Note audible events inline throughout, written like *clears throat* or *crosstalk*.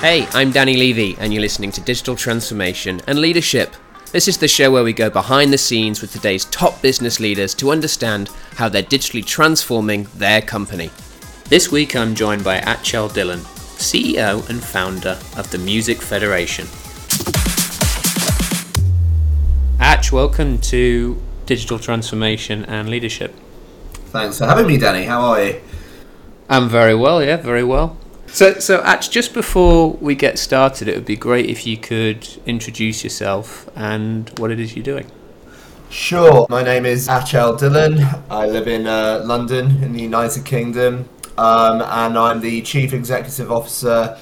Hey, I'm Danny Levy, and you're listening to Digital Transformation and Leadership. This is the show where we go behind the scenes with today's top business leaders to understand how they're digitally transforming their company. This week I'm joined by Achal Dhillon, CEO and founder of the Music Federation. Ach, welcome to Digital Transformation and Leadership. Thanks for having me, Danny. How are you? I'm very well, yeah, very well. So, so Ach, just before we get started, it would be great if you could introduce yourself and what it is you're doing. Sure. My name is Achal Dhillon. I live in uh, London, in the United Kingdom, um, and I'm the Chief Executive Officer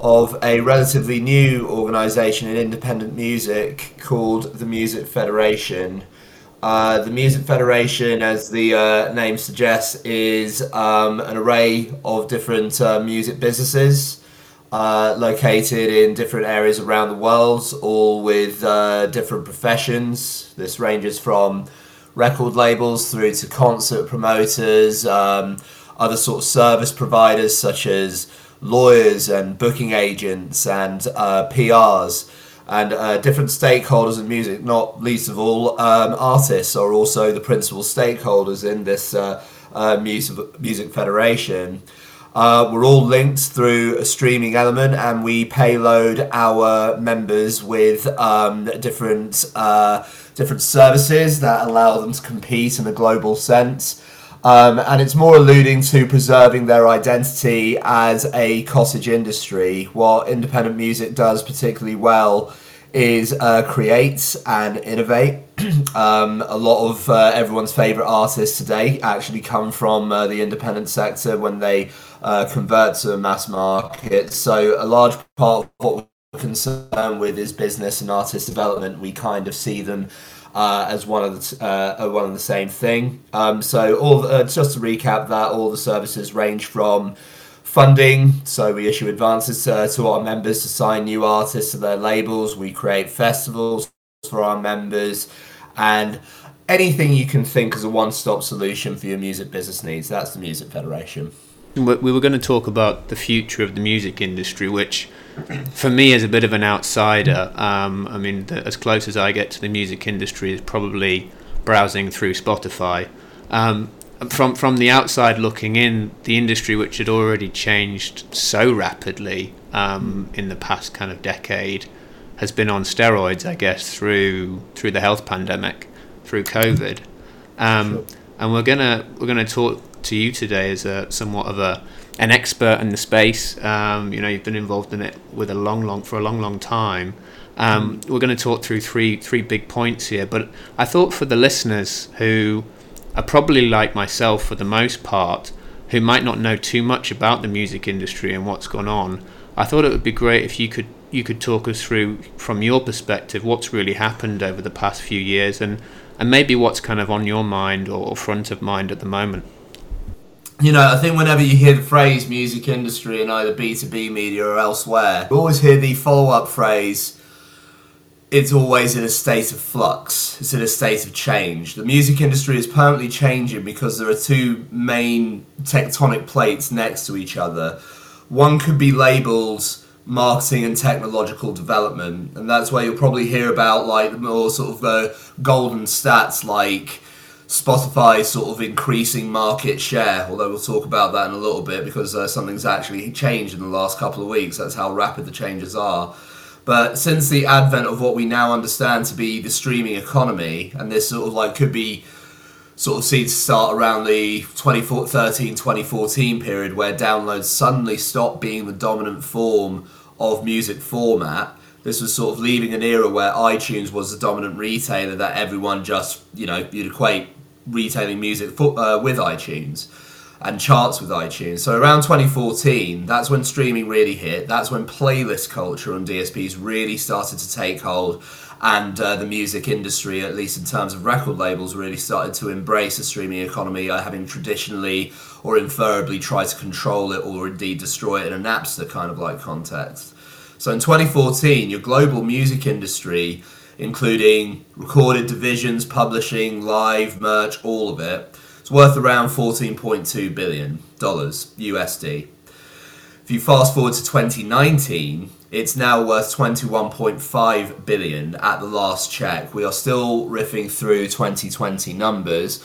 of a relatively new organisation in independent music called the Music Federation. Uh, the Music Federation, as the uh, name suggests, is um, an array of different uh, music businesses uh, located in different areas around the world, all with uh, different professions. This ranges from record labels through to concert promoters, um, other sort of service providers such as lawyers and booking agents and PRs and uh, different stakeholders in music, not least of all um, artists, are also the principal stakeholders in this uh, uh, music, music federation. Uh, we're all linked through a streaming element, and we payload our members with um, different uh, different services that allow them to compete in a global sense. Um, and it's more alluding to preserving their identity as a cottage industry. What independent music does particularly well is uh, create and innovate. *clears throat* um, a lot of uh, everyone's favorite artists today actually come from uh, the independent sector when they uh, convert to a mass market. So a large part of what we're concerned with is business and artist development. We kind of see them uh, as one of the uh, one of the same thing. Um, so all uh, just to recap that all the services range from funding. So we issue advances uh, to our members to sign new artists to their labels. We create festivals for our members, and anything you can think as a one-stop solution for your music business needs. That's the Music Federation. We were going to talk about the future of the music industry, which for me as a bit of an outsider, um, I mean, the, as close as I get to the music industry is probably browsing through Spotify. Um, from from the outside looking in, the industry which had already changed so rapidly um, in the past kind of decade has been on steroids, I guess, through through the health pandemic, through COVID, um, sure. and we're gonna we're gonna talk to you today as a somewhat of a an expert in the space. Um, you know, you've been involved in it with a long, long for a long, long time. Um, we're going to talk through three three big points here, but I thought for the listeners who are probably like myself for the most part, who might not know too much about the music industry and what's gone on, I thought it would be great if you could you could talk us through from your perspective what's really happened over the past few years and and maybe what's kind of on your mind or front of mind at the moment you know, I think whenever you hear the phrase music industry in either B2B media or elsewhere, you always hear the follow up phrase, it's always in a state of flux, it's in a state of change. The music industry is permanently changing because there are two main tectonic plates next to each other. One could be labeled marketing and technological development, and that's where you'll probably hear about like the more sort of uh, golden stats like Spotify sort of increasing market share, although we'll talk about that in a little bit because uh, something's actually changed in the last couple of weeks. That's how rapid the changes are. But since the advent of what we now understand to be the streaming economy, and this sort of like could be sort of seen to start around the 2013 2014 period where downloads suddenly stopped being the dominant form of music format this was sort of leaving an era where iTunes was the dominant retailer that everyone just, you know, you'd equate retailing music for, uh, with iTunes and charts with iTunes. So around 2014, that's when streaming really hit. That's when playlist culture on DSPs really started to take hold, and uh, the music industry, at least in terms of record labels, really started to embrace the streaming economy, uh, having traditionally or inferably tried to control it or indeed destroy it in a Napster kind of like context. So in 2014, your global music industry including recorded divisions, publishing, live, merch, all of it. It's worth around $14.2 billion USD. If you fast forward to 2019, it's now worth 21.5 billion at the last check. We are still riffing through 2020 numbers,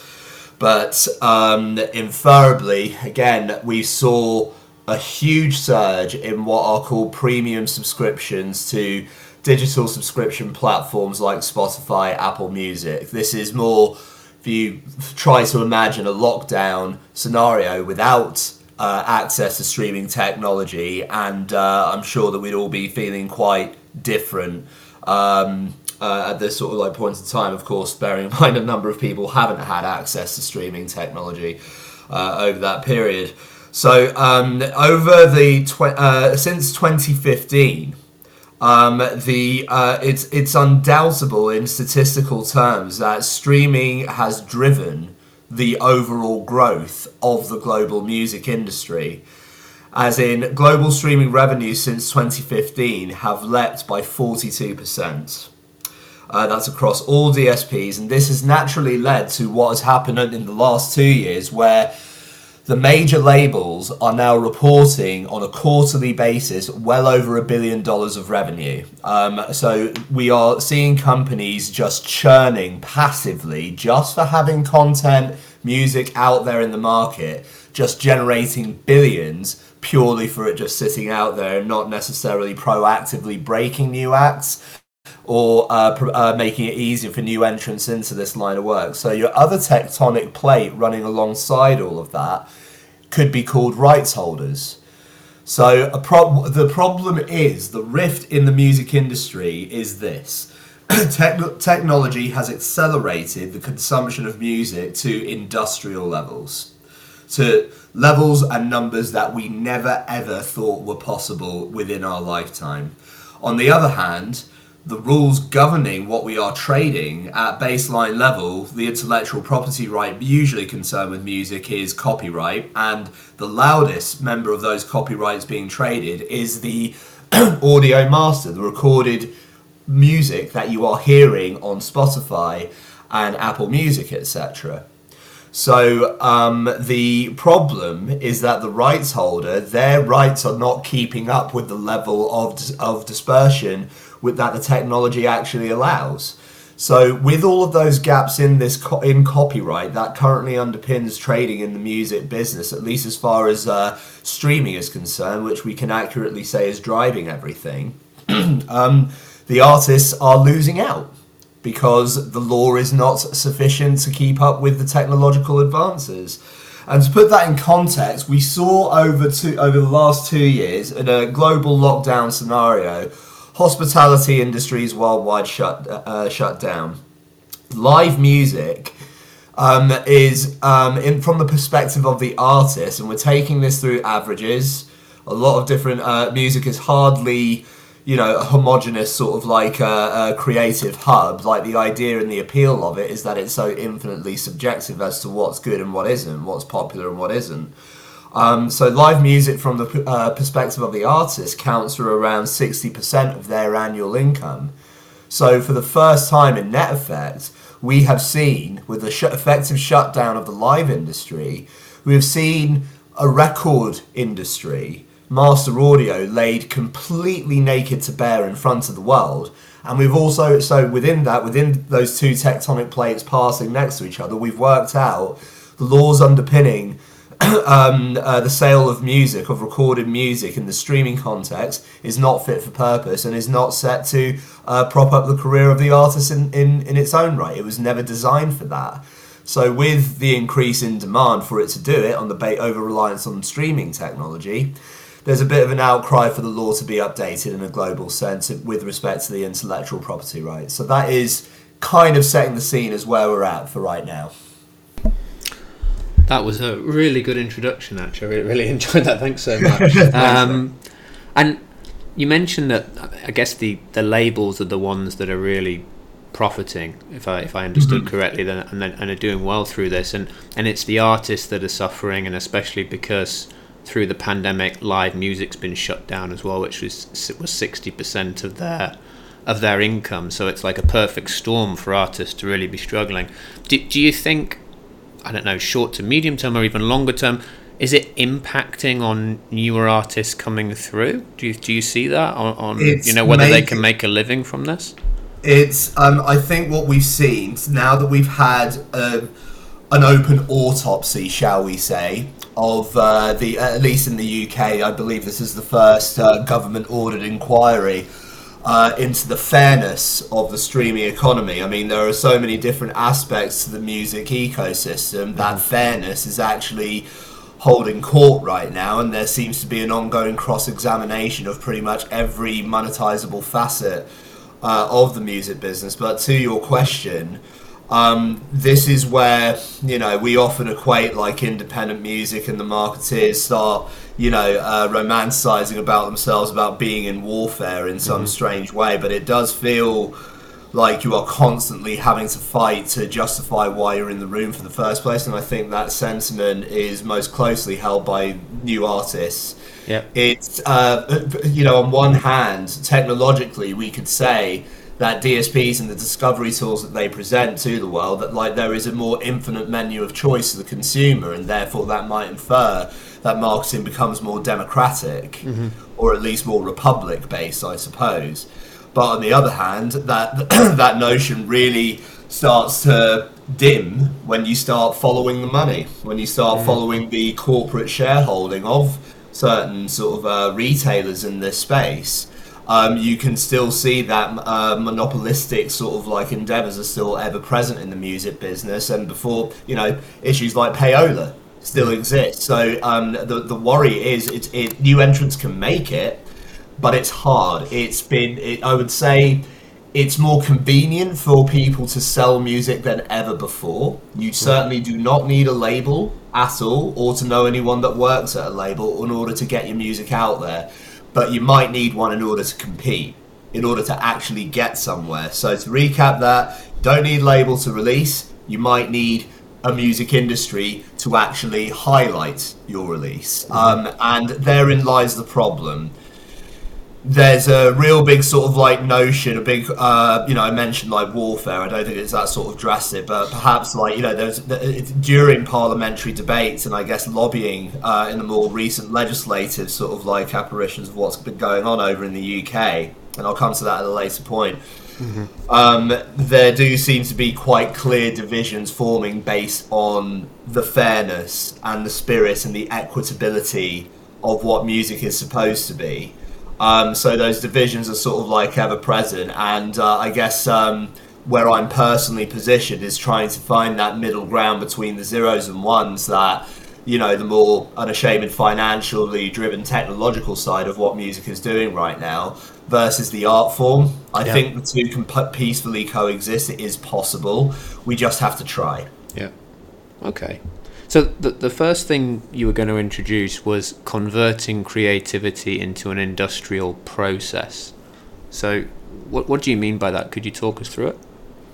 but um, inferably, again, we saw a huge surge in what are called premium subscriptions to digital subscription platforms like Spotify, Apple Music. This is more if you try to imagine a lockdown scenario without uh, access to streaming technology, and uh, I'm sure that we'd all be feeling quite different um, uh, at this sort of like point in time. Of course, bearing in *laughs* mind a number of people haven't had access to streaming technology uh, over that period. So um, over the tw- uh, since 2015. Um, the uh, it's it's undoubtable in statistical terms that streaming has driven the overall growth of the global music industry. As in, global streaming revenues since 2015 have leapt by 42%. Uh, that's across all DSPs, and this has naturally led to what has happened in the last two years, where the major labels are now reporting on a quarterly basis well over a billion dollars of revenue. Um, so we are seeing companies just churning passively just for having content, music out there in the market, just generating billions purely for it just sitting out there and not necessarily proactively breaking new acts or uh, uh, making it easier for new entrants into this line of work. So your other tectonic plate running alongside all of that could be called rights holders. So the problem is the rift in the music industry is this. *clears throat* Te- technology has accelerated the consumption of music to industrial levels, to levels and numbers that we never ever thought were possible within our lifetime. On the other hand, the rules governing what we are trading at baseline level, the intellectual property right usually concerned with music is copyright, and the loudest member of those copyrights being traded is the *clears throat* audio master, the recorded music that you are hearing on Spotify and Apple Music, etc. So um, the problem is that the rights holder, their rights are not keeping up with the level of, of dispersion with that the technology actually allows. So with all of those gaps in this co- in copyright that currently underpins trading in the music business, at least as far as uh, streaming is concerned, which we can accurately say is driving everything, *clears throat* um, the artists are losing out because the law is not sufficient to keep up with the technological advances. And to put that in context, we saw over two, over the last two years in a global lockdown scenario hospitality industries worldwide shut uh, shut down. Live music um, is um, in from the perspective of the artist, and we're taking this through averages. A lot of different uh, music is hardly, you know, a homogenous sort of like a, a creative hub. Like the idea and the appeal of it is that it's so infinitely subjective as to what's good and what isn't, what's popular and what isn't. Um, so live music from the uh, perspective of the artist counts for around 60% of their annual income. So for the first time in net effect, we have seen, with the sh- effective shutdown of the live industry, we have seen a record industry, master audio, laid completely naked to bare in front of the world. And we've also, so within that, within those two tectonic plates passing next to each other, we've worked out the laws underpinning *coughs* um, uh, the sale of music, of recorded music in the streaming context, is not fit for purpose and is not set to uh, prop up the career of the artist in, in, in its own right. It was never designed for that. So, with the increase in demand for it to do it on the ba- over reliance on streaming technology, there's a bit of an outcry for the law to be updated in a global sense with respect to the intellectual property rights. So, that is kind of setting the scene as where we're at for right now. That was a really good introduction, actually. I really *laughs* enjoyed that. Thanks so much. *laughs* um, and you mentioned that I guess the, the labels are the ones that are really profiting, if I if I understood mm-hmm. correctly, then and, and are doing well through this, and and it's the artists that are suffering, and especially because through the pandemic, live music's been shut down as well, which was was sixty percent of their of their income. So it's like a perfect storm for artists to really be struggling. Do, do you think I don't know, short to medium term or even longer term, is it impacting on newer artists coming through? Do you, do you see that on, on you know whether they can make a living from this? It's um, I think what we've seen now that we've had uh, an open autopsy, shall we say, of uh, the at least in the UK, I believe this is the first uh, government-ordered inquiry uh, into the fairness of the streaming economy. I mean, there are so many different aspects to the music ecosystem that fairness is actually holding court right now, and there seems to be an ongoing cross-examination of pretty much every monetizable facet uh, of the music business. But to your question, um, this is where you know we often equate like independent music and the marketeers start you know uh, romanticizing about themselves about being in warfare in some strange way. But it does feel like you are constantly having to fight to justify why you're in the room for the first place, and I think that sentiment is most closely held by new artists Yeah. it's uh, you know on one hand technologically we could say that DSPs and the discovery tools that they present to the world that like there is a more infinite menu of choice to the consumer and therefore that might infer that marketing becomes more democratic or at least more republic based I suppose. But on the other hand that *clears throat* that notion really starts to dim when you start following the money when you start following the corporate shareholding of certain sort of uh, retailers in this space, um, you can still see that uh, monopolistic sort of like endeavors are still ever present in the music business. And before, you know, issues like payola still exist. So um, the the worry is it's it, new entrants can make it, but it's hard. It's been, it, I would say, it's more convenient for people to sell music than ever before. You certainly do not need a label at all, or to know anyone that works at a label in order to get your music out there. But you might need one in order to compete, in order to actually get somewhere. So to recap that, don't need label to release. You might need a music industry to actually highlight your release, um, and therein lies the problem there's a real big sort of like notion, a big, uh, you know, I mentioned like warfare. I don't think it's that sort of drastic, but perhaps like you know, there's it's during parliamentary debates and I guess lobbying uh, in the more recent legislative sort of like apparitions of what's been going on over in the UK, and I'll come to that at a later point. Um, there do seem to be quite clear divisions forming based on the fairness and the spirit and the equitability of what music is supposed to be. Um, so those divisions are sort of like ever present, and uh, I guess um, where I'm personally positioned is trying to find that middle ground between the zeros and ones that you know the more unashamed financially driven technological side of what music is doing right now versus the art form i Yeah. think the two can peacefully coexist it is possible we just have to try Yeah. Okay. So the the first thing you were going to introduce was converting creativity into an industrial process. So what what do you mean by that? Could you talk us through it?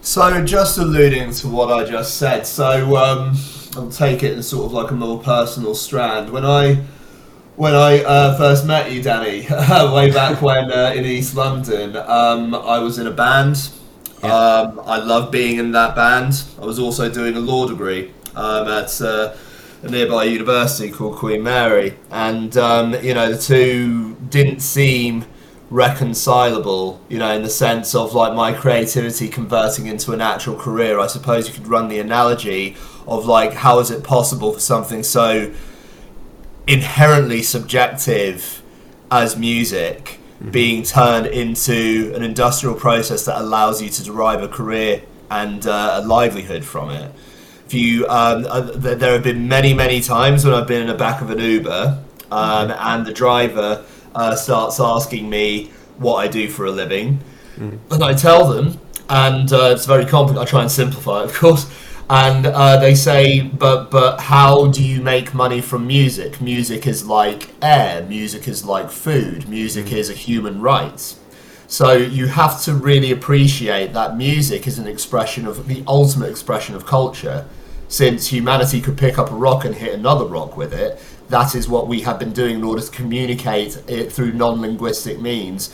So, just alluding to what I just said, so um, I'll take it in sort of like a more personal strand. When I when I uh, first met you, Danny, *laughs* way back when uh, in East London, um, I was in a band. Yeah. Um, I loved being in that band. I was also doing a law degree um, at uh, a nearby university called Queen Mary, and um, you know the two didn't seem reconcilable. You know, in the sense of like my creativity converting into an actual career. I suppose you could run the analogy of like how is it possible for something so inherently subjective as music being turned into an industrial process that allows you to derive a career and uh, a livelihood from it. If you, um, uh, th- there have been many, many times when I've been in the back of an Uber um, and the driver uh, starts asking me what I do for a living, and I tell them, and uh, it's very complicated. I try and simplify it, of course. And uh, they say, but but how do you make money from music? Music is like air. Music is like food. Music is a human right. So you have to really appreciate that music is an expression of the ultimate expression of culture. Since humanity could pick up a rock and hit another rock with it, that is what we have been doing in order to communicate it through non-linguistic means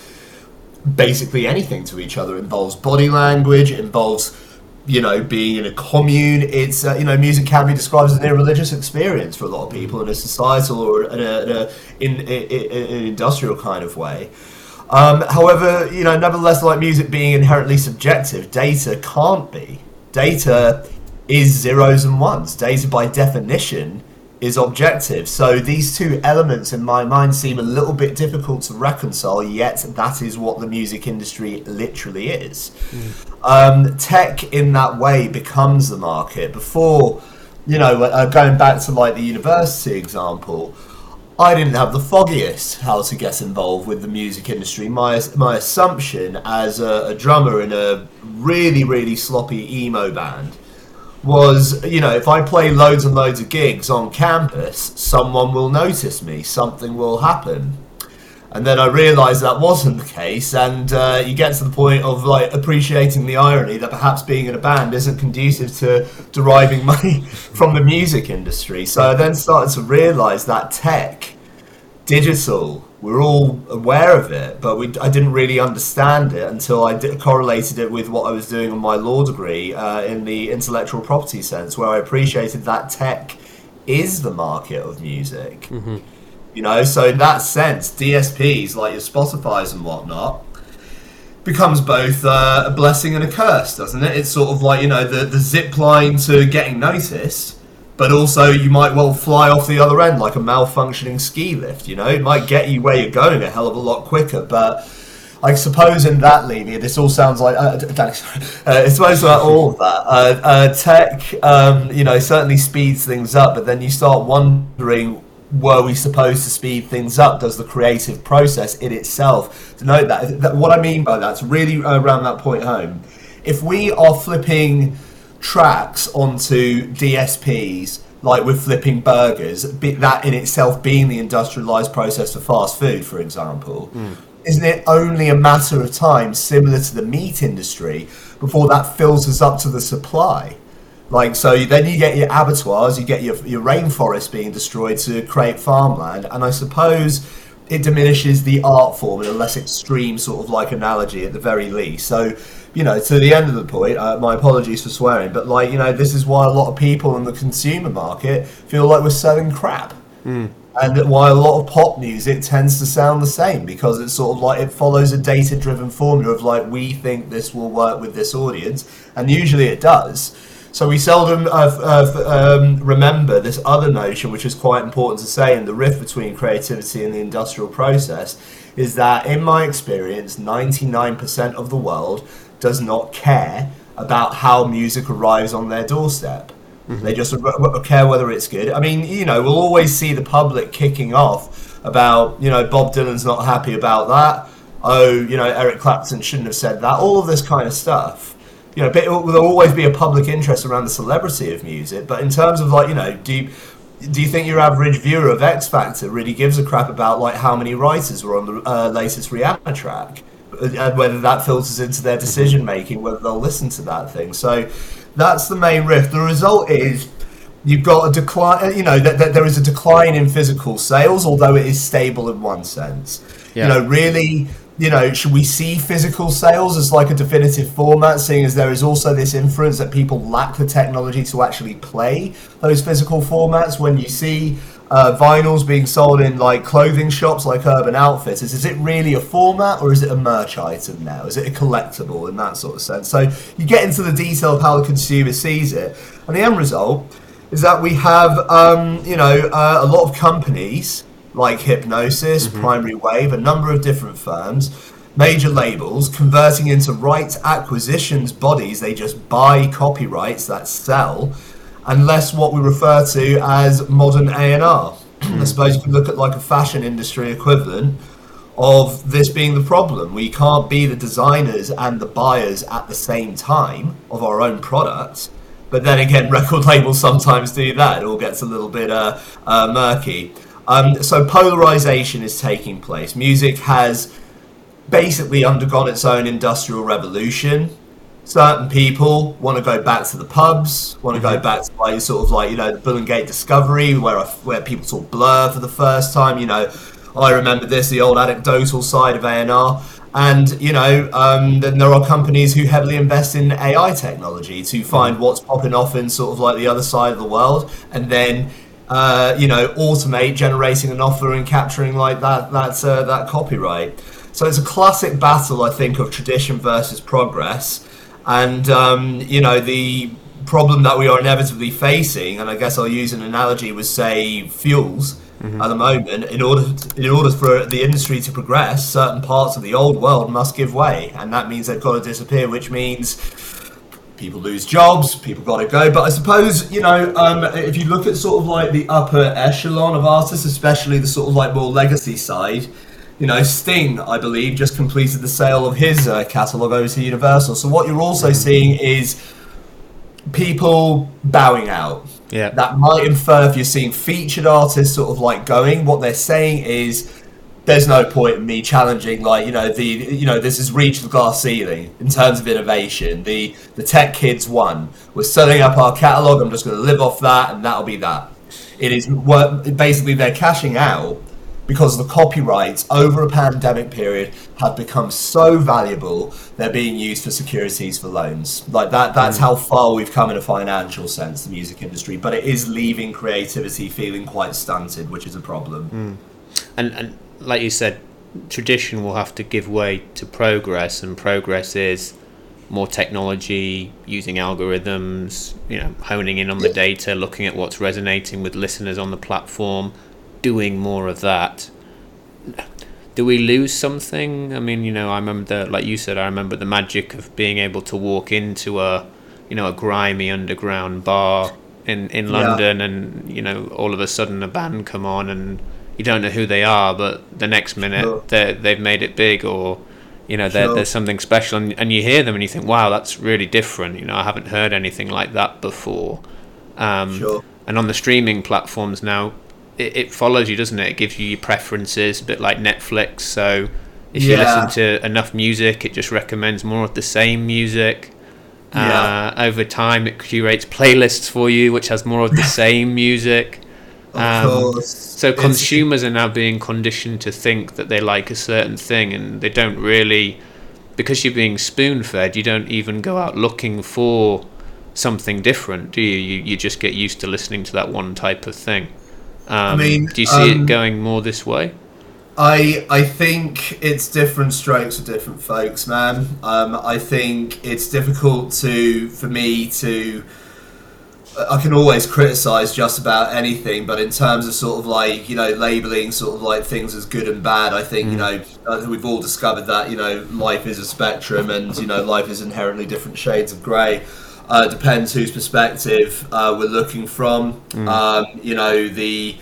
basically anything to each other. It involves body language, involves you know, being in a commune. It's uh, you know, music can be described as an irreligious experience for a lot of people in a societal or in, a, in, a, in, in an industrial kind of way. Um, however, you know, nevertheless, like music being inherently subjective, data can't be. Data is zeros and ones. Data, by definition, is objective. So these two elements in my mind seem a little bit difficult to reconcile, yet that is what the music industry literally is. Mm. Um, tech, in that way, becomes the market. Before, you know, uh, going back to like the university example, I didn't have the foggiest how to get involved with the music industry. My my assumption as a, a drummer in a really really sloppy emo band was, you know, if I play loads and loads of gigs on campus, someone will notice me, something will happen. And then I realised that wasn't the case, and uh, you get to the point of like appreciating the irony that perhaps being in a band isn't conducive to deriving *laughs* money from the music industry. So I then started to realise that tech, digital, we're all aware of it, but we, I didn't really understand it until I correlated it with what I was doing on my law degree uh, in the intellectual property sense, where I appreciated that tech is the market of music. Mm-hmm. You know, so in that sense, DSPs like your Spotify's and whatnot becomes both uh, a blessing and a curse, doesn't it? It's sort of like you know the the zip line to getting noticed, but also you might well fly off the other end like a malfunctioning ski lift. You know, it might get you where you're going a hell of a lot quicker, but. I suppose in that, Levy, this all sounds like uh, *laughs* uh, I suppose like all of that. Uh, uh, tech, um, you know, certainly speeds things up, but then you start wondering were we supposed to speed things up? Does the creative process in itself denote that? that what I mean by that's really around that point home. If we are flipping tracks onto DSPs like we're flipping burgers, that in itself being the industrialized process for fast food, for example, mm. isn't it only a matter of time, similar to the meat industry, before that filters up to the supply? Like so, then you get your abattoirs, you get your your rainforest being destroyed to create farmland, and I suppose it diminishes the art form in a less extreme sort of like analogy at the very least. So, you know, to the end of the point, uh, my apologies for swearing, but like you know, this is why a lot of people in the consumer market feel like we're selling crap. Mm. And why a lot of pop music tends to sound the same because it's sort of like it follows a data driven formula of like, we think this will work with this audience, and usually it does so we seldom uh, uh, um, remember this other notion, which is quite important to say in the rift between creativity and the industrial process, is that in my experience, 99% of the world does not care about how music arrives on their doorstep. Mm-hmm. They just care whether it's good. I mean, you know, we'll always see the public kicking off about, you know, Bob Dylan's not happy about that. Oh, you know, Eric Clapton shouldn't have said that. All of this kind of stuff you know, there'll always be a public interest around the celebrity of music. But in terms of like, you know, do you, do you think your average viewer of X Factor really gives a crap about like how many writers were on the uh, latest Rihanna track, Uh, and whether that filters into their decision making, whether they'll listen to that thing? So that's the main rift. The result is you've got a decline. Uh, you know that, that there is a decline in physical sales, although it is stable in one sense. Yeah. You know, really you know, should we see physical sales as like a definitive format, seeing as there is also this inference that people lack the technology to actually play those physical formats? When you see uh, vinyls being sold in like clothing shops like Urban Outfitters, is it really a format or is it a merch item now? Is it a collectible in that sort of sense? So you get into the detail of how the consumer sees it, and the end result is that we have, um, you know, uh, a lot of companies like Hipgnosis, mm-hmm. Primary Wave, a number of different firms, major labels converting into rights acquisitions bodies. They just buy copyrights that sell, and less what we refer to as modern A and R. I suppose you could look at like a fashion industry equivalent of this being the problem. We can't be the designers and the buyers at the same time of our own products. But then again, *laughs* record labels sometimes do that. It all gets a little bit uh, uh, murky. Um, so polarization is taking place. Music has basically undergone its own industrial revolution. Certain people want to go back to the pubs, want to go mm-hmm. back to like sort of like you know the Bull and Gate Discovery, where where people saw Blur for the first time. You know, I remember this, the old anecdotal side of A and R, And you know, um, then there are companies who heavily invest in AI technology to find what's popping off in sort of like the other side of the world, and then uh, you know automate generating an offer and capturing like that that uh, that copyright. So it's a classic battle, I think, of tradition versus progress, and um, you know the problem that we are inevitably facing, and I guess I'll use an analogy with say fuels mm-hmm. at the moment. In order to, in order for the industry to progress, certain parts of the old world must give way, and that means they've got to disappear, which means people lose jobs, people got to go. But I suppose you know, um, if you look at sort of like the upper echelon of artists, especially the sort of like more legacy side. You know, Sting, I believe, just completed the sale of his uh, catalog over to Universal. So what you're also mm-hmm. seeing is people bowing out. Yeah. That might infer if you're seeing featured artists sort of like going, what they're saying is there's no point in me challenging like, you know, the you know, this has reached the glass ceiling in terms of innovation. The the tech kids won. We're selling up our catalogue, I'm just gonna live off that and that'll be that. It is what basically they're cashing out because the copyrights over a pandemic period have become so valuable they're being used for securities for loans like that that's mm. how far we've come in a financial sense the music industry but it is leaving creativity feeling quite stunted which is a problem mm. and and like you said tradition will have to give way to progress and progress is more technology using algorithms you know honing in on the data looking at what's resonating with listeners on the platform doing more of that, do we lose something? I mean, you know, I remember the, like you said, I remember the magic of being able to walk into a, you know, a grimy underground bar in in London, yeah. and you know, all of a sudden a band come on, and you don't know who they are, but the next minute sure. they they've made it big, or you know, sure. there's something special, and, and you hear them and you think, wow, that's really different. You know, I haven't heard anything like that before. Um, sure. And on the streaming platforms now, it, it, follows you, doesn't it? It gives you your preferences, a bit like Netflix. So if yeah. you listen to enough music, it just recommends more of the same music. Yeah. Uh, over time, it curates playlists for you, which has more of the *laughs* same music. Um, so consumers it's... are now being conditioned to think that they like a certain thing, and they don't really, because you're being spoon fed. You don't even go out looking for something different, do you? You you just get used to listening to that one type of thing. Um, I mean, do you see um, it going more this way? I I think it's different strokes for different folks, man. Um, I think it's difficult to for me to. I can always criticize just about anything, but in terms of sort of like you know labeling sort of like things as good and bad, I think mm. you know we've all discovered that you know life is a spectrum, and you know life is inherently different shades of grey. Uh, depends whose perspective uh, we're looking from. Mm. Um, you know, the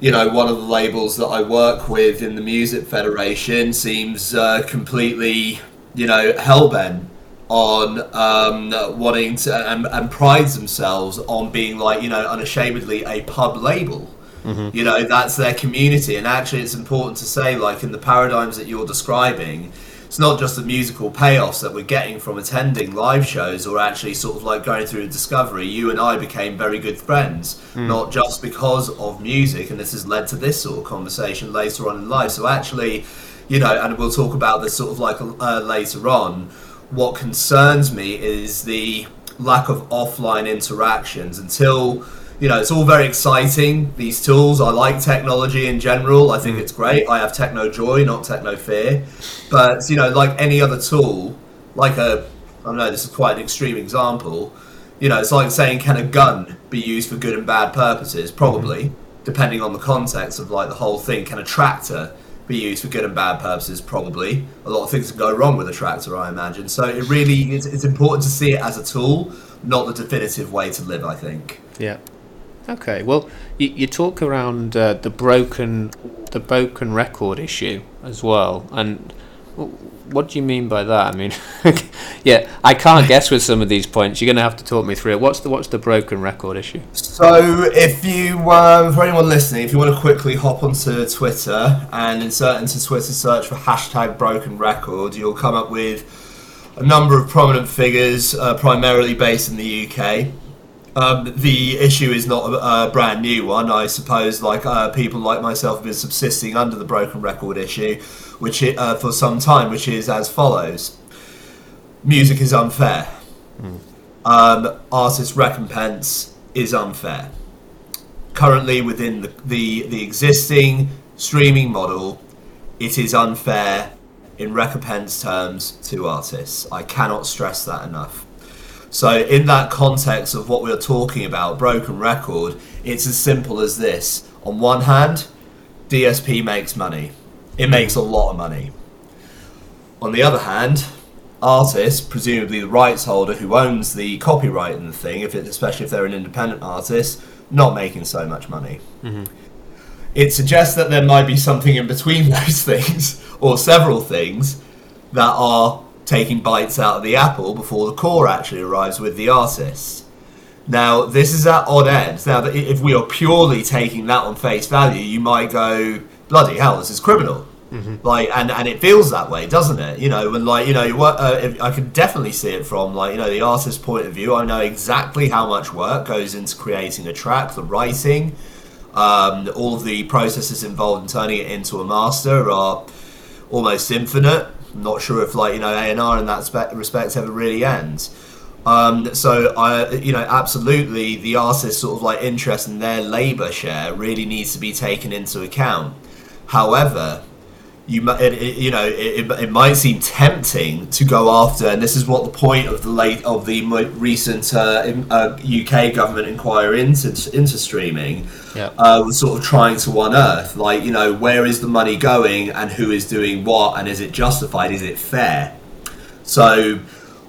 you know one of the labels that I work with in the Music Federation seems uh, completely you know hellbent on um, wanting to and, and prides themselves on being like you know unashamedly a pub label. Mm-hmm. You know that's their community, and actually, it's important to say, like in the paradigms that you're describing, it's not just the musical payoffs that we're getting from attending live shows or actually sort of like going through a discovery. You and I became very good friends, mm. not just because of music, and this has led to this sort of conversation later on in life. So actually, you know, and we'll talk about this sort of like uh, later on. What concerns me is the lack of offline interactions until you know, it's all very exciting. These tools, I like technology in general. I think mm. it's great. I have techno joy, not techno fear. But you know, like any other tool, like a, I don't know, this is quite an extreme example. You know, it's like saying, can a gun be used for good and bad purposes? Probably, mm-hmm. depending on the context of like the whole thing. Can a tractor be used for good and bad purposes? Probably. A lot of things can go wrong with a tractor, I imagine. So it really is. It's important to see it as a tool, not the definitive way to live. I think. Yeah. Okay, well, you, you talk around uh, the broken, the broken record issue as well, and what do you mean by that? I mean, *laughs* yeah, I can't guess with some of these points. You're going to have to talk me through it. What's the what's the broken record issue? So, if you, um, for anyone listening, if you want to quickly hop onto Twitter and insert into Twitter search for hashtag broken record, you'll come up with a number of prominent figures, uh, primarily based in the UK Um, the issue is not a, a, brand new one. I suppose, like uh, people like myself have been subsisting under the broken record issue, which it, uh, for some time, which is as follows: music is unfair. Mm. Um, artist recompense is unfair. Currently, within the, the, the existing streaming model, it is unfair in recompense terms to artists. I cannot stress that enough. So, in that context of what we are talking about, broken record, it's as simple as this. On one hand, DSP makes money, it makes a lot of money. On the other hand, artist, presumably the rights holder who owns the copyright in the thing, if it, especially if they're an independent artist, not making so much money. Mm-hmm. It suggests that there might be something in between *laughs* those things, or several things, that are taking bites out of the apple before the core actually arrives with the artist. Now, this is at odd ends. Now, if we are purely taking that on face value, you might go, bloody hell, this is criminal. Mm-hmm. Like, and, and it feels that way, doesn't it? You know, when like you know, uh, I can definitely see it from like you know the artist's point of view. I know exactly how much work goes into creating a track, the writing, um, all of the processes involved in turning it into a master are almost infinite. Not sure if like you know A and R in that spe- respect ever really ends. Um, so I, you know, absolutely, the artist's sort of like interest in their labour share really needs to be taken into account. However, you it, it, you know it, it, might seem tempting to go after, and this is what the point of the late of the recent uh, uh, UK government inquiry into into streaming yeah. uh, was sort of trying to unearth, like you know where is the money going and who is doing what and is it justified? Is it fair? So,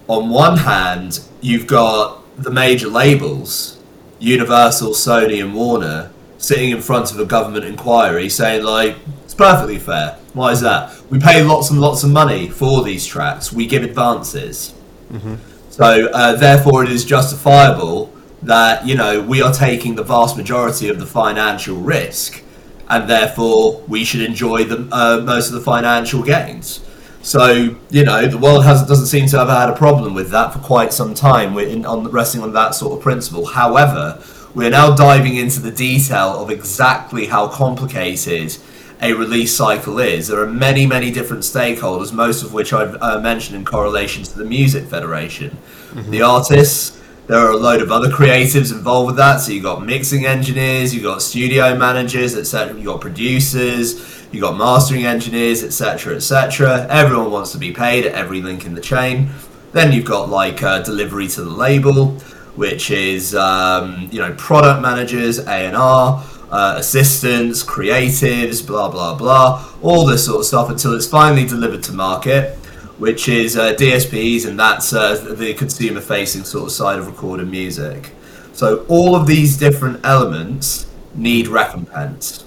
on one hand, you've got the major labels, Universal, Sony, and Warner, sitting in front of a government inquiry saying like it's perfectly fair why is that? We pay lots and lots of money for these tracks. We give advances. Mm-hmm. So uh, therefore, it is justifiable that you know we are taking the vast majority of the financial risk, and therefore we should enjoy the uh, most of the financial gains. So you know the world has doesn't seem to have had a problem with that for quite some time. We're in, on resting on that sort of principle. However, we're now diving into the detail of exactly how complicated a release cycle is. There are many, many different stakeholders, most of which I've uh, mentioned in correlation to the Music Federation. Mm-hmm. The artists, there are a load of other creatives involved with that. So you've got mixing engineers, you've got studio managers, etc. You've got producers, you've got mastering engineers, etc., etc. Everyone wants to be paid at every link in the chain. Then you've got like uh, delivery to the label, which is um, you know product managers, A and R uh, assistants, creatives, blah blah blah, all this sort of stuff until it's finally delivered to market, which is uh, DSPs, and that's uh, the consumer-facing sort of side of recorded music. So all of these different elements need recompense.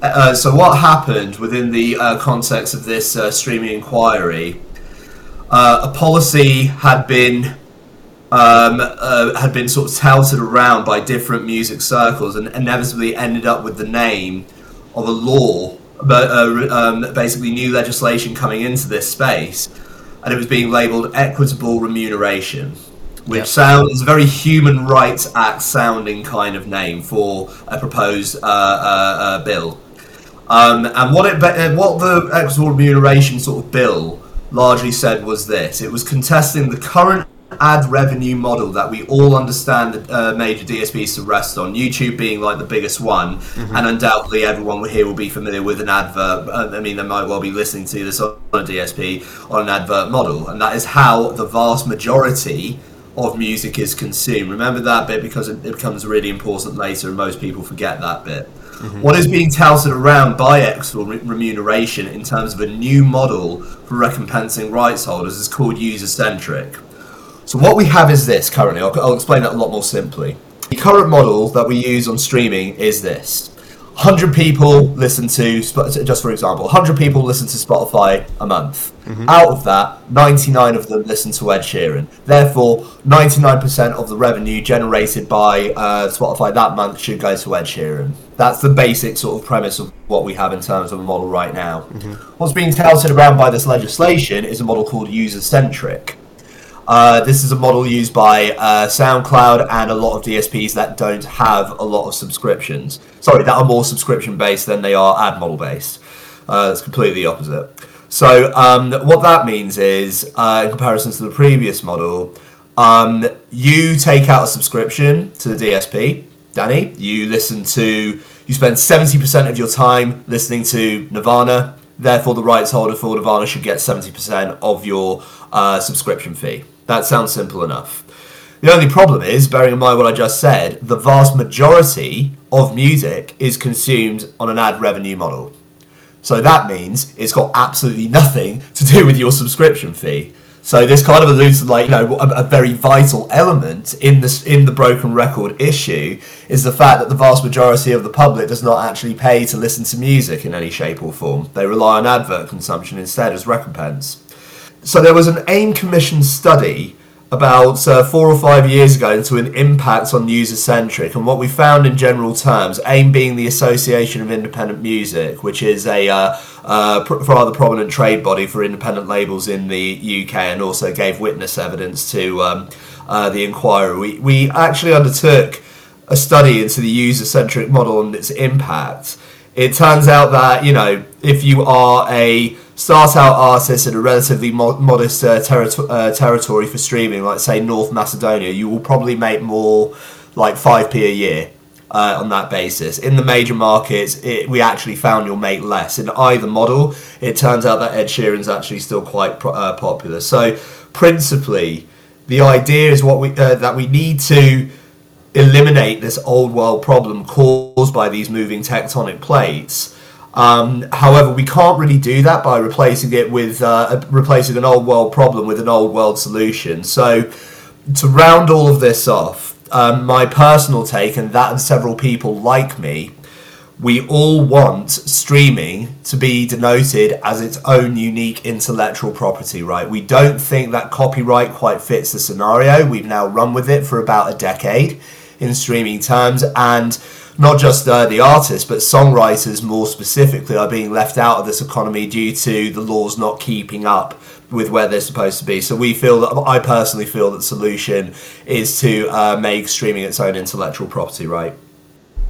Uh, so what happened within the uh, context of this uh, streaming inquiry? a policy had been um, uh, had been sort of touted around by different music circles and inevitably ended up with the name of a law, but uh, um, basically new legislation coming into this space, and it was being labelled equitable remuneration, which yep. sounds a very Human Rights Act sounding kind of name for a proposed uh, uh, uh bill. Um, and what it what the equitable remuneration sort of bill largely said was this: it was contesting the current ad revenue model that we all understand the uh, major DSPs to rest on. YouTube being like the biggest one, mm-hmm. and undoubtedly everyone here will be familiar with an advert. Uh, I mean, they might well be listening to this on a DSP on an advert model, and that is how the vast majority of music is consumed. Remember that bit because it, it becomes really important later, and most people forget that bit. Mm-hmm. What is being touted around by X for remuneration in terms of a new model for recompensing rights holders is called user centric. So what we have is this currently. I'll, I'll explain that a lot more simply. The current model that we use on streaming is this. 100 people listen to, just for example, 100 people listen to Spotify a month. Mm-hmm. Out of that, 99 of them listen to Ed Sheeran. Therefore, 99% of the revenue generated by uh, Spotify that month should go to Ed Sheeran. That's the basic sort of premise of what we have in terms of a model right now. Mm-hmm. What's being touted around by this legislation is a model called user centric. Uh, this is a model used by uh, SoundCloud and a lot of DSPs that don't have a lot of subscriptions. Sorry, that are more subscription based than they are ad model based. Uh, it's completely the opposite. So um, what that means is, uh, in comparison to the previous model, um, you take out a subscription to the DSP, Danny. You listen to, you spend seventy percent of your time listening to Nirvana. Therefore, the rights holder for Nirvana should get seventy percent of your uh, subscription fee. That sounds simple enough. The only problem is, bearing in mind what I just said, the vast majority of music is consumed on an ad revenue model. So that means it's got absolutely nothing to do with your subscription fee. So this kind of alludes to like you know a, a, very vital element in this in the broken record issue is the fact that the vast majority of the public does not actually pay to listen to music in any shape or form. They rely on advert consumption instead as recompense. So there was an AIM Commission study about uh, four or five years ago into an impact on user centric. And what we found in general terms, AIM being the Association of Independent Music, which is a uh, uh, pr- rather prominent trade body for independent labels in the UK, and also gave witness evidence to um, uh, the inquiry. We, we actually undertook a study into the user centric model and its impact. It turns out that, you know, if you are a start out artists in a relatively mo- modest uh, terri- uh, territory for streaming, like say North Macedonia, you will probably make more like 5p a year uh, on that basis. In the major markets, it, we actually found you'll make less. In either model, it turns out that Ed Sheeran's actually still quite pro- uh, popular. So, principally, the idea is what we uh, that we need to eliminate this old world problem caused by these moving tectonic plates um, however, we can't really do that by replacing it with uh, replacing an old world problem with an old world solution. So, to round all of this off, um, my personal take, and that of several people like me, we all want streaming to be denoted as its own unique intellectual property, right? We don't think that copyright quite fits the scenario. We've now run with it for about a decade in streaming terms, and not just uh, the artists, but songwriters more specifically are being left out of this economy due to the laws not keeping up with where they're supposed to be. So we feel that I personally feel that the solution is to uh, make streaming its own intellectual property right.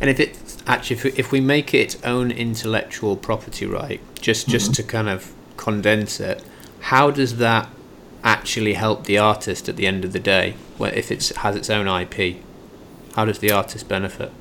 And if it actually, if we, if we make it its own intellectual property right, just just mm-hmm. to kind of condense it, how does that actually help the artist at the end of the day? Where if it has its own IP, how does the artist benefit?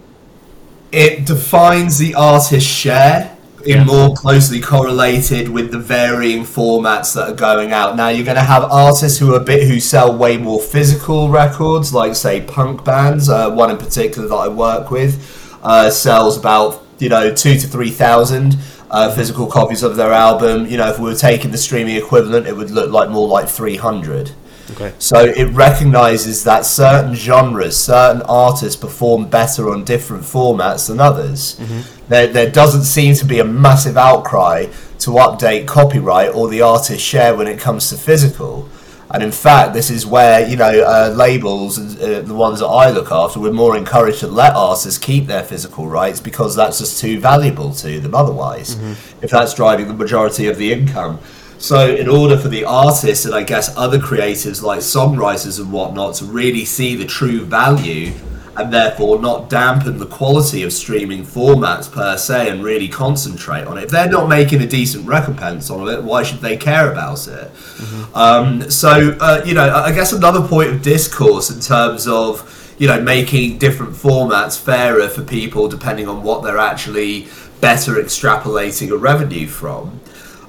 It defines the artist's share in yeah. more closely correlated with the varying formats that are going out. Now you're going to have artists who are a bit who sell way more physical records, like say punk bands. Uh, one in particular that I work with uh, sells about you know two to three thousand. Uh, physical copies of their album. You know, if we were taking the streaming equivalent, it would look like more like 300. Okay. So it recognizes that certain genres, certain artists perform better on different formats than others. Mm-hmm. There, there doesn't seem to be a massive outcry to update copyright or the artist share when it comes to physical. And in fact, this is where you know uh, labels, uh, the ones that I look after, we're more encouraged to let artists keep their physical rights because that's just too valuable to them. Otherwise, mm-hmm. if that's driving the majority of the income. So, in order for the artists and I guess other creatives like songwriters and whatnot to really see the true value and therefore not dampen the quality of streaming formats per se and really concentrate on it. If they're not making a decent recompense on it, why should they care about it? Mm-hmm. Um, so, uh, you know, I guess another point of discourse in terms of, you know, making different formats fairer for people depending on what they're actually better extrapolating a revenue from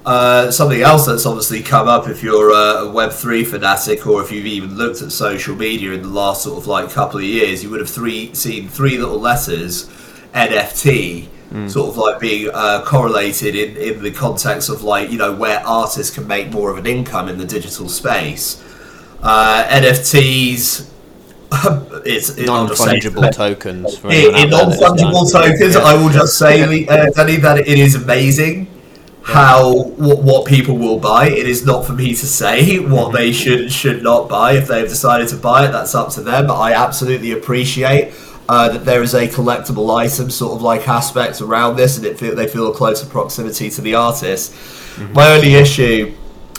uh, something else that's obviously come up if you're a Web3 fanatic or if you've even looked at social media in the last sort of like couple of years, you would have three seen three little letters NFT. Mm. Sort of like being uh, correlated in, in the context of like you know where artists can make more of an income in the digital space. Uh, NFTs *laughs* it's it, non-fungible tokens. In, in non-fungible tokens, yeah. I will just say, uh, Danny, that it is amazing how what, what people will buy. It is not for me to say what they should should not buy. If they've decided to buy it, that's up to them. But I absolutely appreciate uh, that there is a collectible item sort of like aspect around this, and it feel, they feel a closer proximity to the artist. Mm-hmm. My only issue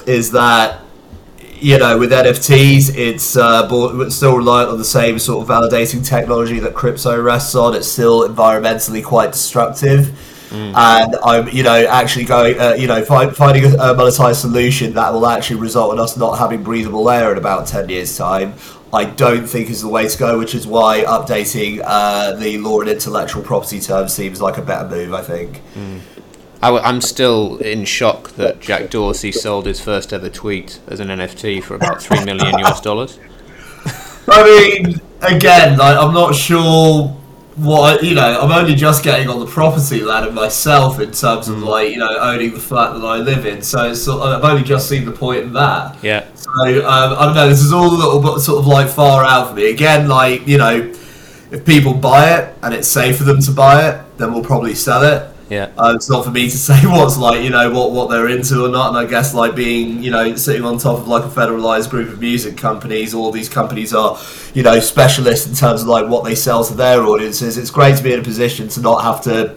is that you know, with NFTs, it's uh, still reliant on the same sort of validating technology that crypto rests on. It's still environmentally quite destructive. Mm. And I'm, you know, actually going, uh, you know, find, finding a, a monetized solution that will actually result in us not having breathable air in about 10 years' time. I don't think is the way to go, which is why updating uh, the law and intellectual property terms seems like a better move. I think. Mm. I, am still in shock that Jack Dorsey sold his first ever tweet as an NFT for about three million US dollars. *laughs* I mean, again, like, I'm not sure what you know. I'm only just getting on the property ladder myself in terms of mm. like you know owning the flat that I live in. So I've only just seen the point in that. Yeah. So um, I don't know. This is all a little bit sort of like far out for me. Again, like you know, if people buy it and it's safe for them to buy it, then we'll probably sell it. Yeah. Uh, it's not for me to *laughs* say what's like, you know, what, what they're into or not. And I guess like being, you know, sitting on top of like a federalized group of music companies, all these companies are, you know, specialists in terms of like what they sell to their audiences. It's great to be in a position to not have to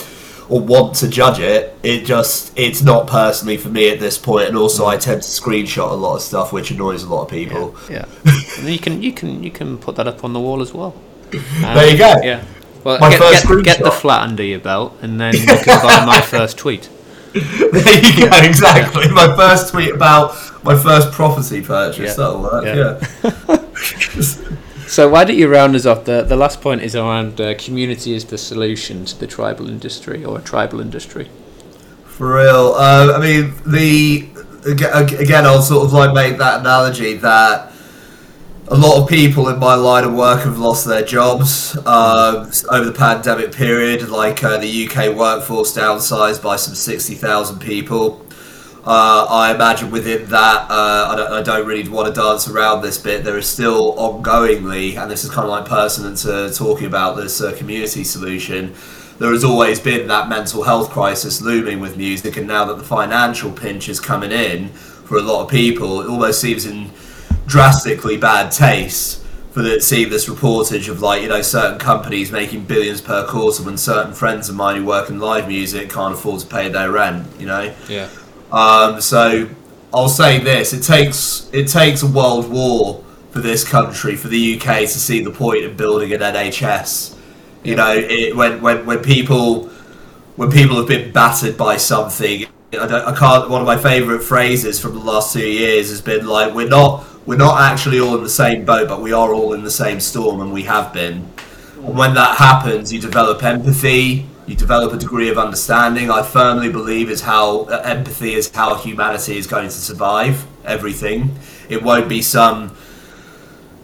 or want to judge it. It just it's not personally for me at this point, and also I tend to screenshot a lot of stuff, which annoys a lot of people. Yeah, yeah. *laughs* you can you can you can put that up on the wall as well. Um, there you go. Yeah. Well, my get, first get, get the flat under your belt, and then you can buy my first tweet. There you go. Exactly. My first tweet about my first property purchase. Yeah. That'll work. Yeah. *laughs* *laughs* so why don't you round us off? The the last point is around uh, community is the solution to the tribal industry or a tribal industry. For real. Uh, I mean, the again, I'll sort of like make that analogy that a lot of people in my line of work have lost their jobs uh, over the pandemic period. Like uh, the UK workforce downsized by some 60,000 people. Uh, I imagine within that, uh, I don't, I, don't, really want to dance around this bit. There is still ongoingly, and this is kind of like pertinent to talking about this uh, community solution. There has always been that mental health crisis looming with music, and now that the financial pinch is coming in for a lot of people, it almost seems in drastically bad taste for the see this reportage of like you know certain companies making billions per quarter when certain friends of mine who work in live music can't afford to pay their rent. You know. Yeah. Um, so I'll say this: it takes it takes a world war for this country, for the UK, to see the point of building an NHS. You know, it, when when when people when people have been battered by something. I, I can't. One of my favourite phrases from the last two years has been like, "We're not we're not actually all in the same boat, but we are all in the same storm, and we have been. And when that happens, you develop empathy, you develop a degree of understanding. I firmly believe is how uh, empathy is how humanity is going to survive everything. It won't be some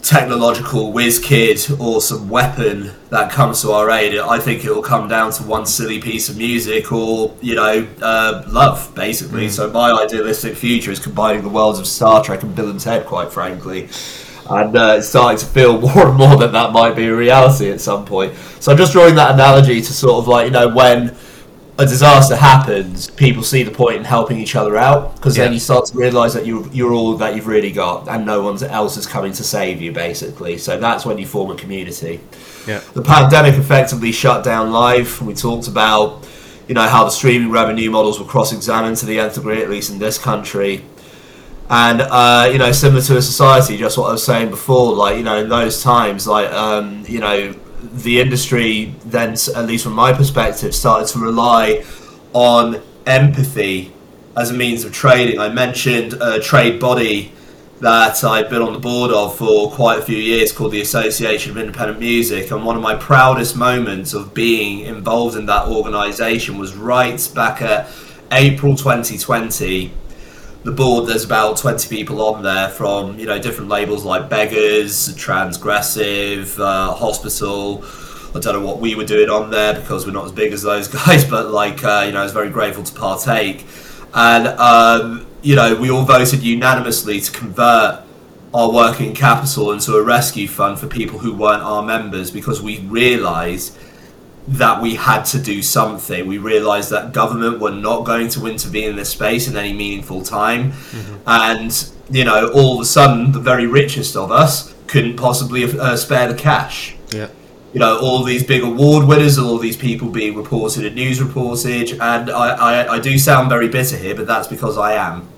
technological whiz kid or some weapon that comes to our aid. I think it will come down to one silly piece of music or, you know, uh, love, basically. Mm. So my idealistic future is combining the worlds of Star Trek and Bill and Ted, quite frankly. And uh, it's starting to feel *laughs* more and more that that might be a reality at some point. So I'm just drawing that analogy to sort of like, you know, when a disaster happens, people see the point in helping each other out because yeah. then you start to realise that you're, you're all that you've really got and no one else is coming to save you, basically. So that's when you form a community. Yeah. The pandemic effectively shut down live. We talked about, you know, how the streaming revenue models were cross-examined to the nth degree, at least in this country. And uh, you know, similar to a society, just what I was saying before, like you know, in those times, like um, you know, the industry then, at least from my perspective, started to rely on empathy as a means of trading. I mentioned a trade body that I've been on the board of for quite a few years called the Association of Independent Music. And one of my proudest moments of being involved in that organisation was right back at April 2020 the board there's about 20 people on there from you know different labels like beggars transgressive uh, hospital. I don't know what we were doing on there because we're not as big as those *laughs* guys but like uh, you know i was very grateful to partake. And um, you know we all voted unanimously to convert our working capital into a rescue fund for people who weren't our members because we realized that we had to do something. We realised that government were not going to intervene in this space in any meaningful time, mm-hmm. and you know, all of a sudden, the very richest of us couldn't possibly uh, spare the cash. Yeah. You know, all these big award winners, all these people being reported in news reportage, and I, I, I do sound very bitter here, but that's because I am.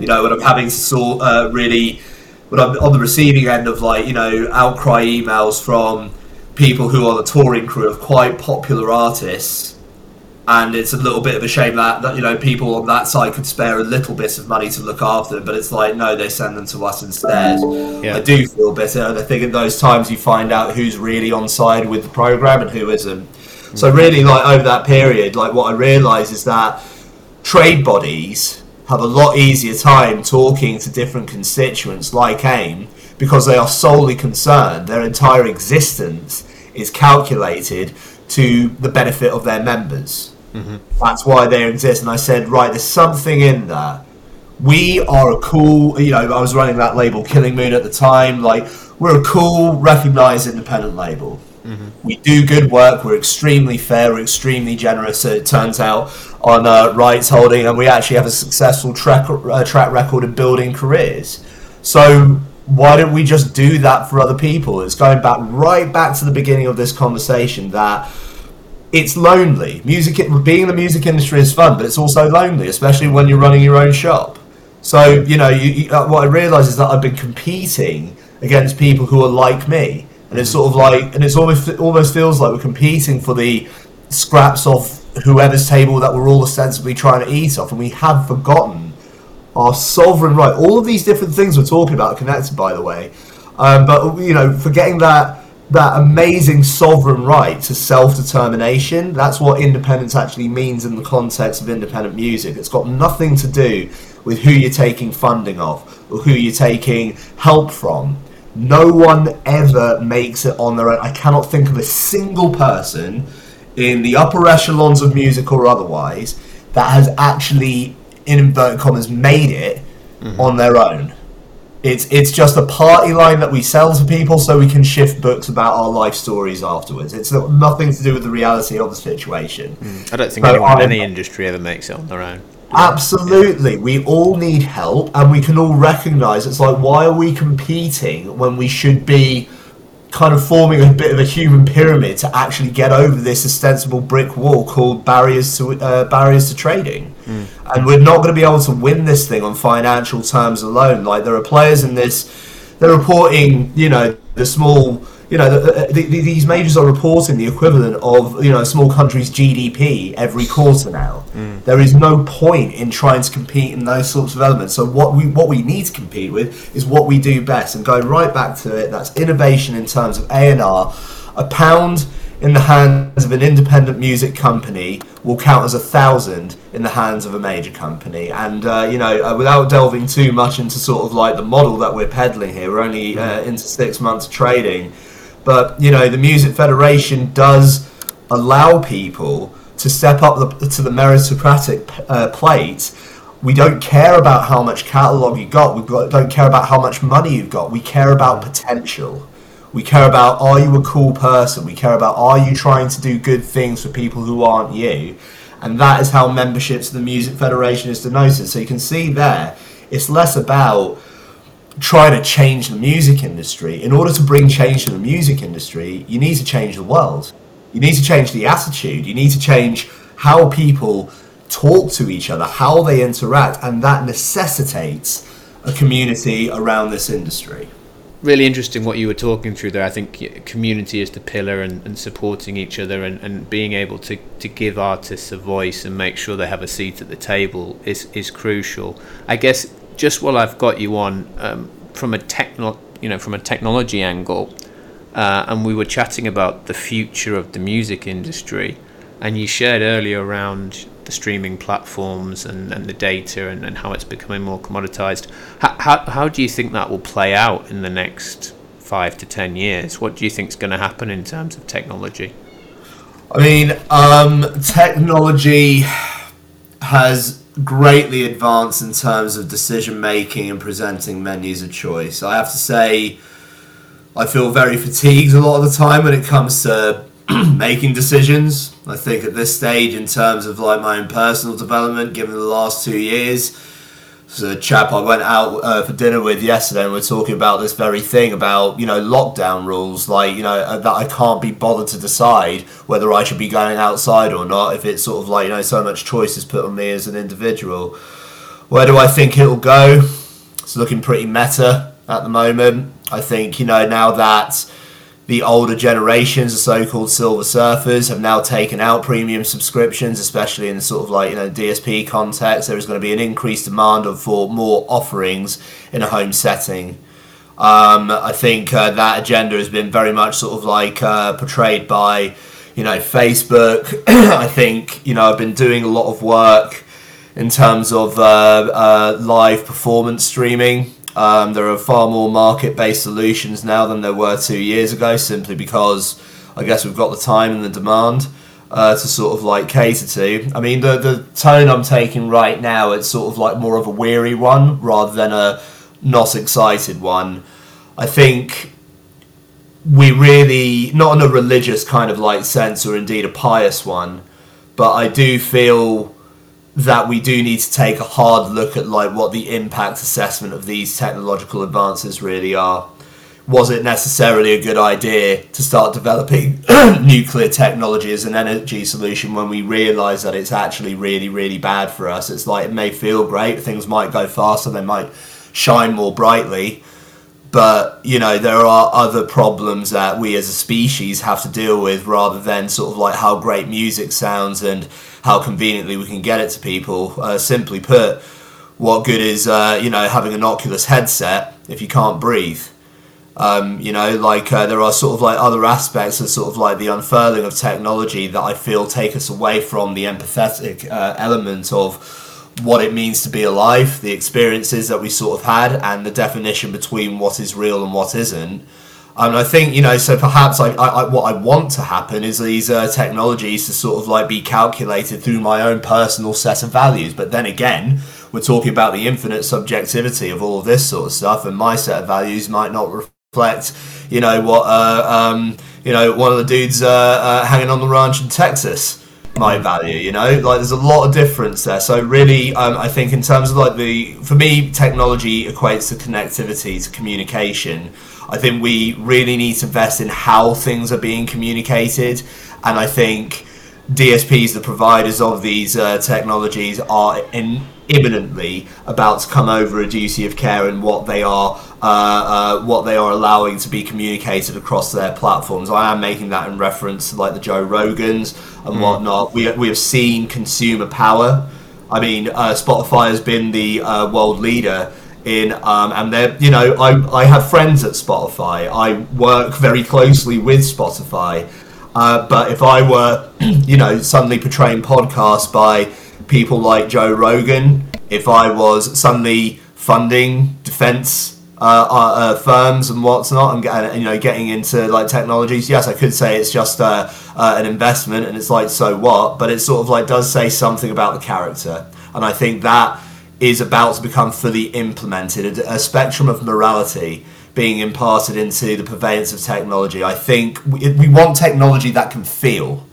You know, when I'm having to sort uh, really, when I'm on the receiving end of like you know outcry emails from people who are the touring crew of quite popular artists and it's a little bit of a shame that, that you know people on that side could spare a little bit of money to look after them, but it's like no, they send them to us instead. Yeah. I do feel bitter, and I think in those times you find out who's really on side with the program and who isn't. Mm-hmm. So really, like over that period, like what I realise is that trade bodies have a lot easier time talking to different constituents like AIM because they are solely concerned. Their entire existence is calculated to the benefit of their members. Mm-hmm. That's why they exist. And I said, right, there's something in there. We are a cool, you know, I was running that label Killing Moon at the time. Like, we're a cool, recognized independent label. Mm-hmm. We do good work. We're extremely fair. We're extremely generous. It turns out on uh, rights holding, and we actually have a successful track uh, track record of building careers. So why don't we just do that for other people? It's going back right back to the beginning of this conversation that it's lonely. Music, being in the music industry is fun, but it's also lonely, especially when you're running your own shop. So you know, you, you, uh, what I realise is that I've been competing against people who are like me, and it's sort of like, and it's almost almost feels like we're competing for the scraps of whoever's table that we're all ostensibly trying to eat off, and we have forgotten our sovereign right. All of these different things we're talking about are connected, by the way, um, but you know, forgetting that that amazing sovereign right to self determination. That's what independence actually means in the context of independent music. It's got nothing to do with who you're taking funding of or who you're taking help from. No one ever makes it on their own. I cannot think of a single person in the upper echelons of music or otherwise that has actually, in inverted commas, made it mm-hmm. on their own. It's it's just a party line that we sell to people so we can shift books about our life stories afterwards. It's nothing to do with the reality of the situation. Mm. I don't think anyone in any industry ever makes it on their own. Absolutely. Yeah. We all need help and we can all recognize it's like why are we competing when we should be kind of forming a bit of a human pyramid to actually get over this ostensible brick wall called barriers to uh, barriers to trading. Mm. And we're not going to be able to win this thing on financial terms alone. Like there are players in this, they're reporting, you know, the small you know, the, the, the, these majors are reporting the equivalent of you know a small country's GDP every quarter now. Mm. There is no point in trying to compete in those sorts of elements. So what we what we need to compete with is what we do best, and going right back to it. That's innovation in terms of A and R. A pound in the hands of an independent music company will count as a thousand in the hands of a major company. And uh, you know, uh, without delving too much into sort of like the model that we're peddling here, we're only uh, into six months trading. But you know, the Music Federation does allow people to step up the, to the meritocratic uh, plate. We don't care about how much catalog you got. We don't care about how much money you've got. We care about potential. We care about are you a cool person? We care about are you trying to do good things for people who aren't you? And that is how membership to the Music Federation is denoted. So you can see there, it's less about trying to change the music industry. In order to bring change to the music industry, you need to change the world. You need to change the attitude. You need to change how people talk to each other, how they interact, and that necessitates a community around this industry. Really interesting what you were talking through there. I think community is the pillar and, and supporting each other and, and being able to, to give artists a voice and make sure they have a seat at the table is, is crucial. I guess just while I've got you on, um, from a techno, you know, from a technology angle, uh, and we were chatting about the future of the music industry, and you shared earlier around the streaming platforms and, and the data and, and how it's becoming more commoditized. How, how, how do you think that will play out in the next five to ten years? What do you think is going to happen in terms of technology? I mean, um, technology has greatly advanced in terms of decision making and presenting menus of choice. I have to say, I feel very fatigued a lot of the time when it comes to *clears throat* making decisions. I think at this stage, in terms of like my own personal development, given the last two years, a chap I went out uh, for dinner with yesterday, and we are talking about this very thing about you know lockdown rules, like you know uh, that I can't be bothered to decide whether I should be going outside or not if it's sort of like you know so much choice is put on me as an individual. Where do I think it'll go? It's looking pretty meta at the moment. I think, you know, now that the older generations, the so-called silver surfers, have now taken out premium subscriptions, especially in the sort of like you know DSP context. There is going to be an increased demand for more offerings in a home setting. Um, I think uh, that agenda has been very much sort of like uh, portrayed by you know Facebook. *clears throat* I think you know I've been doing a lot of work in terms of uh, uh, live performance streaming. Um, there are far more market based solutions now than there were two years ago, simply because I guess we've got the time and the demand. Uh, to sort of like cater to. I mean, the the tone I'm taking right now, it's sort of like more of a weary one rather than a not excited one. I think we really, not in a religious kind of like sense or indeed a pious one, but I do feel that we do need to take a hard look at like what the impact assessment of these technological advances really are. Was it necessarily a good idea to start developing *clears throat* nuclear technology as an energy solution when we realise that it's actually really, really bad for us? It's like it may feel great, things might go faster, they might shine more brightly, but you know there are other problems that we as a species have to deal with rather than sort of like how great music sounds and how conveniently we can get it to people. Uh, simply put, what good is uh, you know having an Oculus headset if you can't breathe? Um, you know, like uh, there are sort of like other aspects of sort of like the unfurling of technology that I feel take us away from the empathetic uh, element of what it means to be alive, the experiences that we sort of had, and the definition between what is real and what isn't. And I think you know, so perhaps I, I, what I want to happen is these uh, technologies to sort of like be calculated through my own personal set of values. But then again, we're talking about the infinite subjectivity of all of this sort of stuff, and my set of values might not reflect, you know, what uh, um, you know one of the dudes uh, uh hanging on the ranch in Texas my value you know? Like there's a lot of difference there. So really um, i think in terms of like the for me technology equates to connectivity to communication. I think we really need to invest in how things are being communicated, and I think DSPs, the providers of these uh, technologies, are in, imminently about to come over a duty of care in what they are uh, uh, what they are allowing to be communicated across their platforms. I am making that in reference to like the Joe Rogans and mm. whatnot. We we have seen consumer power. I mean, uh, Spotify has been the uh, world leader in um, and they're you know I, I have friends at spotify i work very closely with spotify uh, but if i were *clears throat* you know suddenly portraying podcasts by people like joe rogan if i was suddenly funding defense uh, uh, uh firms and what's not and, and, you know getting into like technologies. Yes i could say it's just uh, uh, an investment and it's like so what? But it sort of like does say something about the character. And i think that is about to become fully implemented, a, spectrum of morality being imparted into the purveyance of technology. I think we, we want technology that can feel,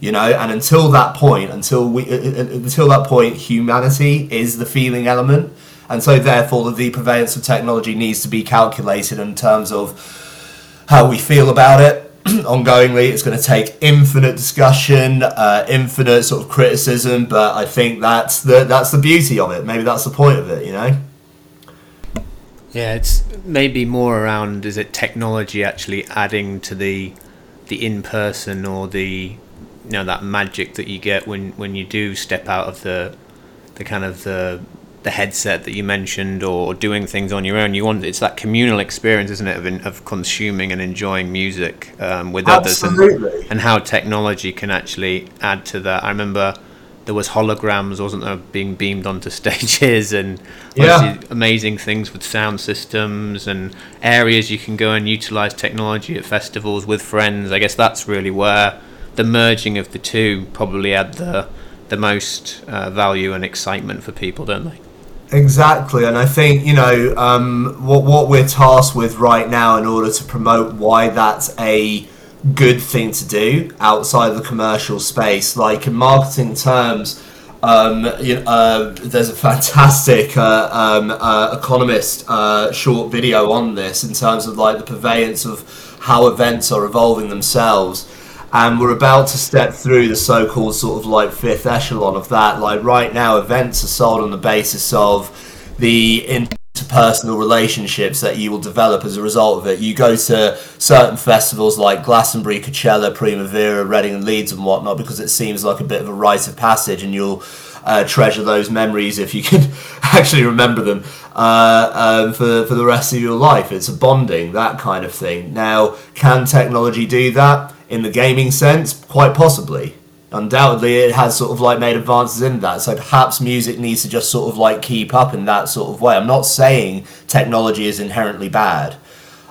you know, and until that point, until we, uh, until that point, humanity is the feeling element, and so therefore the purveyance of technology needs to be calculated in terms of how we feel about it *clears throat* ongoingly. It's going to take infinite discussion, uh, infinite sort of criticism, but I think that's the that's the beauty of it. Maybe that's the point of it, you know. Yeah, it's maybe more around is it technology actually adding to the the in person or the you know that magic that you get when when you do step out of the the kind of the the headset that you mentioned or doing things on your own. You want it's that communal experience, isn't it, of, of consuming and enjoying music um, with Absolutely. others, and, and how technology can actually add to that. I remember there was holograms, wasn't there, being beamed onto *laughs* stages, and yeah. amazing things with sound systems and areas you can go and utilize technology at festivals with friends. I guess that's really where the merging of the two probably add the the most uh, value and excitement for people, don't they? Exactly, and I think you know um, what what we're tasked with right now in order to promote why that's a good thing to do outside of the commercial space. Like in marketing terms, um, you know, uh, there's a fantastic uh, um, uh, economist uh, short video on this in terms of like the purveyance of how events are evolving themselves and we're about to step through the so-called sort of like fifth echelon of that. Like right now, events are sold on the basis of the interpersonal relationships that you will develop as a result of it. You go to certain festivals like Glastonbury, Coachella, Primavera, Reading, and Leeds, and whatnot because it seems like a bit of a rite of passage, and you'll uh, treasure those memories if you *laughs* can actually remember them uh, um, for, for the rest of your life. It's a bonding, that kind of thing. Now, can technology do that in the gaming sense? Quite possibly. Undoubtedly, it has sort of like made advances in that. So perhaps music needs to just sort of like keep up in that sort of way. I'm not saying technology is inherently bad.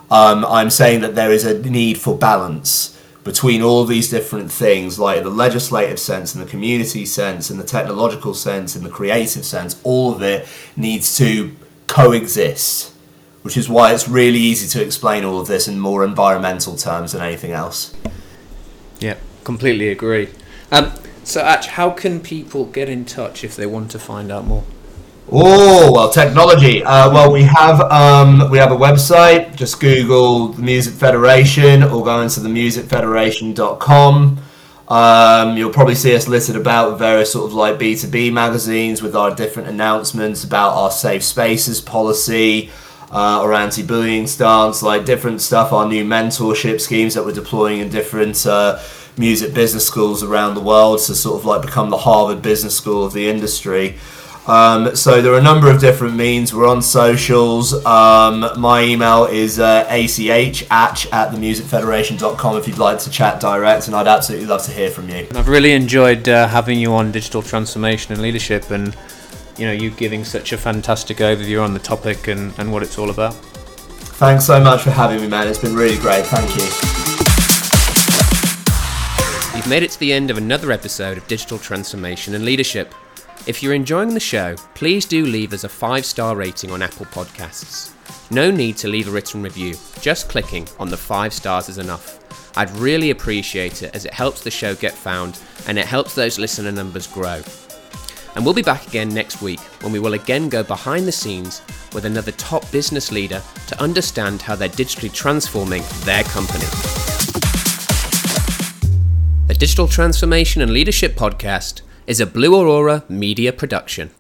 Um, I'm saying that there is a need for balance between all these different things, like the legislative sense and the community sense and the technological sense and the creative sense, all of it needs to coexist, which is why it's really easy to explain all of this in more environmental terms than anything else. Yeah, completely agree. Um, so, Ach, how can people get in touch if they want to find out more? Oh well, technology. Uh, well, we have um, we have a website. Just Google the Music Federation or go into the musicfederation.com. Um, you'll probably see us listed about various sort of like B2B magazines with our different announcements about our safe spaces policy, uh, anti-bullying stance, like different stuff, our new mentorship schemes that we're deploying in different uh, music business schools around the world to sort of like become the Harvard Business School of the industry. Um, so there are a number of different means. We're on socials. Um, my email is uh, ach at, at themusicfederation.com if you'd like to chat direct, and I'd absolutely love to hear from you. I've really enjoyed uh, having you on digital transformation and leadership, and you know you giving such a fantastic overview on the topic and, and what it's all about. Thanks so much for having me, man. It's been really great. Thank you. You've made it to the end of another episode of Digital Transformation and Leadership. If you're enjoying the show, please do leave us a five star rating on Apple Podcasts. No need to leave a written review, just clicking on the five stars is enough. I'd really appreciate it as it helps the show get found and it helps those listener numbers grow. And we'll be back again next week when we will again go behind the scenes with another top business leader to understand how they're digitally transforming their company. The Digital Transformation and Leadership Podcast is a Blue Aurora media production.